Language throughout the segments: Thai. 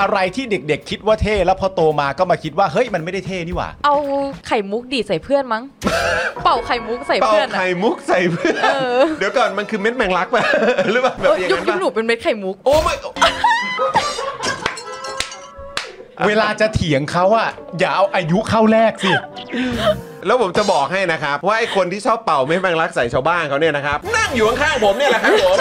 อะไรที่เด็กๆ คิดว่าเท่แล้วพอโตมาก็มาคิดว่าเฮ้ยมันไม่ได้เท่นี่หว่า เอาไข่มุกดีดใส่เพื่อนมั้ง เป่าไข่มุกใส่เป่าเพื่อนอะ ไข่มุกใส่เพื่อนเออ เดี๋ยวก่อนมันคือเม็ดแมงลักป่ะ หรือเปล่าแบบเอออย่างยุคนั้นยุคป่ะหนูเป็นเม็ดไข่มุก โอ้ไม่เวลาจะเถียงเขาอะอย่าเอาอายุเข้าแรกสิ แล้วผมจะบอกให้นะครับ ว่าไอ้คนที่ชอบเป่าเม็ดแมงลักใส่ชาวบ้านเขาเนี่ยนะครับ นั่งอยู่ข้างๆผมเนี่ยแหละครับผม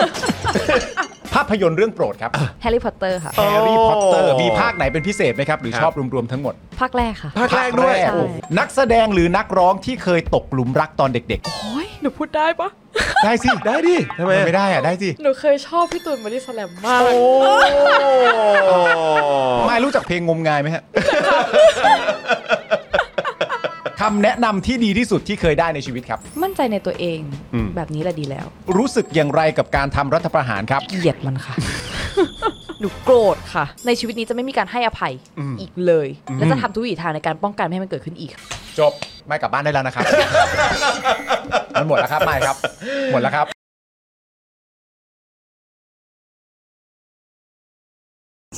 ภาพยนตร์เรื่องโปรดครับแฮร์รี่พอตเตอร์ค่ะแฮร์รี่พอตเตอร์มีภาคไหนเป็นพิเศษไหมครับ หรือครับชอบรวมๆทั้งหมด ภาคแรกค่ะ ภาคแรกด้วยภาคแรกใช่นักแสดงหรือนักร้องที่เคยตกหลุมรักตอนเด็กโอ้ยหนูพูดได้ปะๆได้สิ ได้ดิทำไมไม่ได้อะได้สิ หนูเคยชอบพี่ตูนบอดี้สแลมมากไม่รู้จักเพลงงมงายไหมฮะ คำแนะนำที่ดีที่สุดที่เคยได้ในชีวิตครับ มั่นใจในตัวเองอืม แบบนี้แหละดีแล้ว รู้สึกอย่างไรกับการทำรัฐประหารครับ เกลียดมันค่ะ หนูโกรธค่ะ ในชีวิตนี้จะไม่มีการให้อภัยอีกเลยและจะทำทุกวิถีทางในการป้องกันไม่ให้มันเกิดขึ้นอีก จบไม่กลับบ้านได้แล้วนะครับ มันหมดแล้วครับไม่ครับ หมดแล้วครับ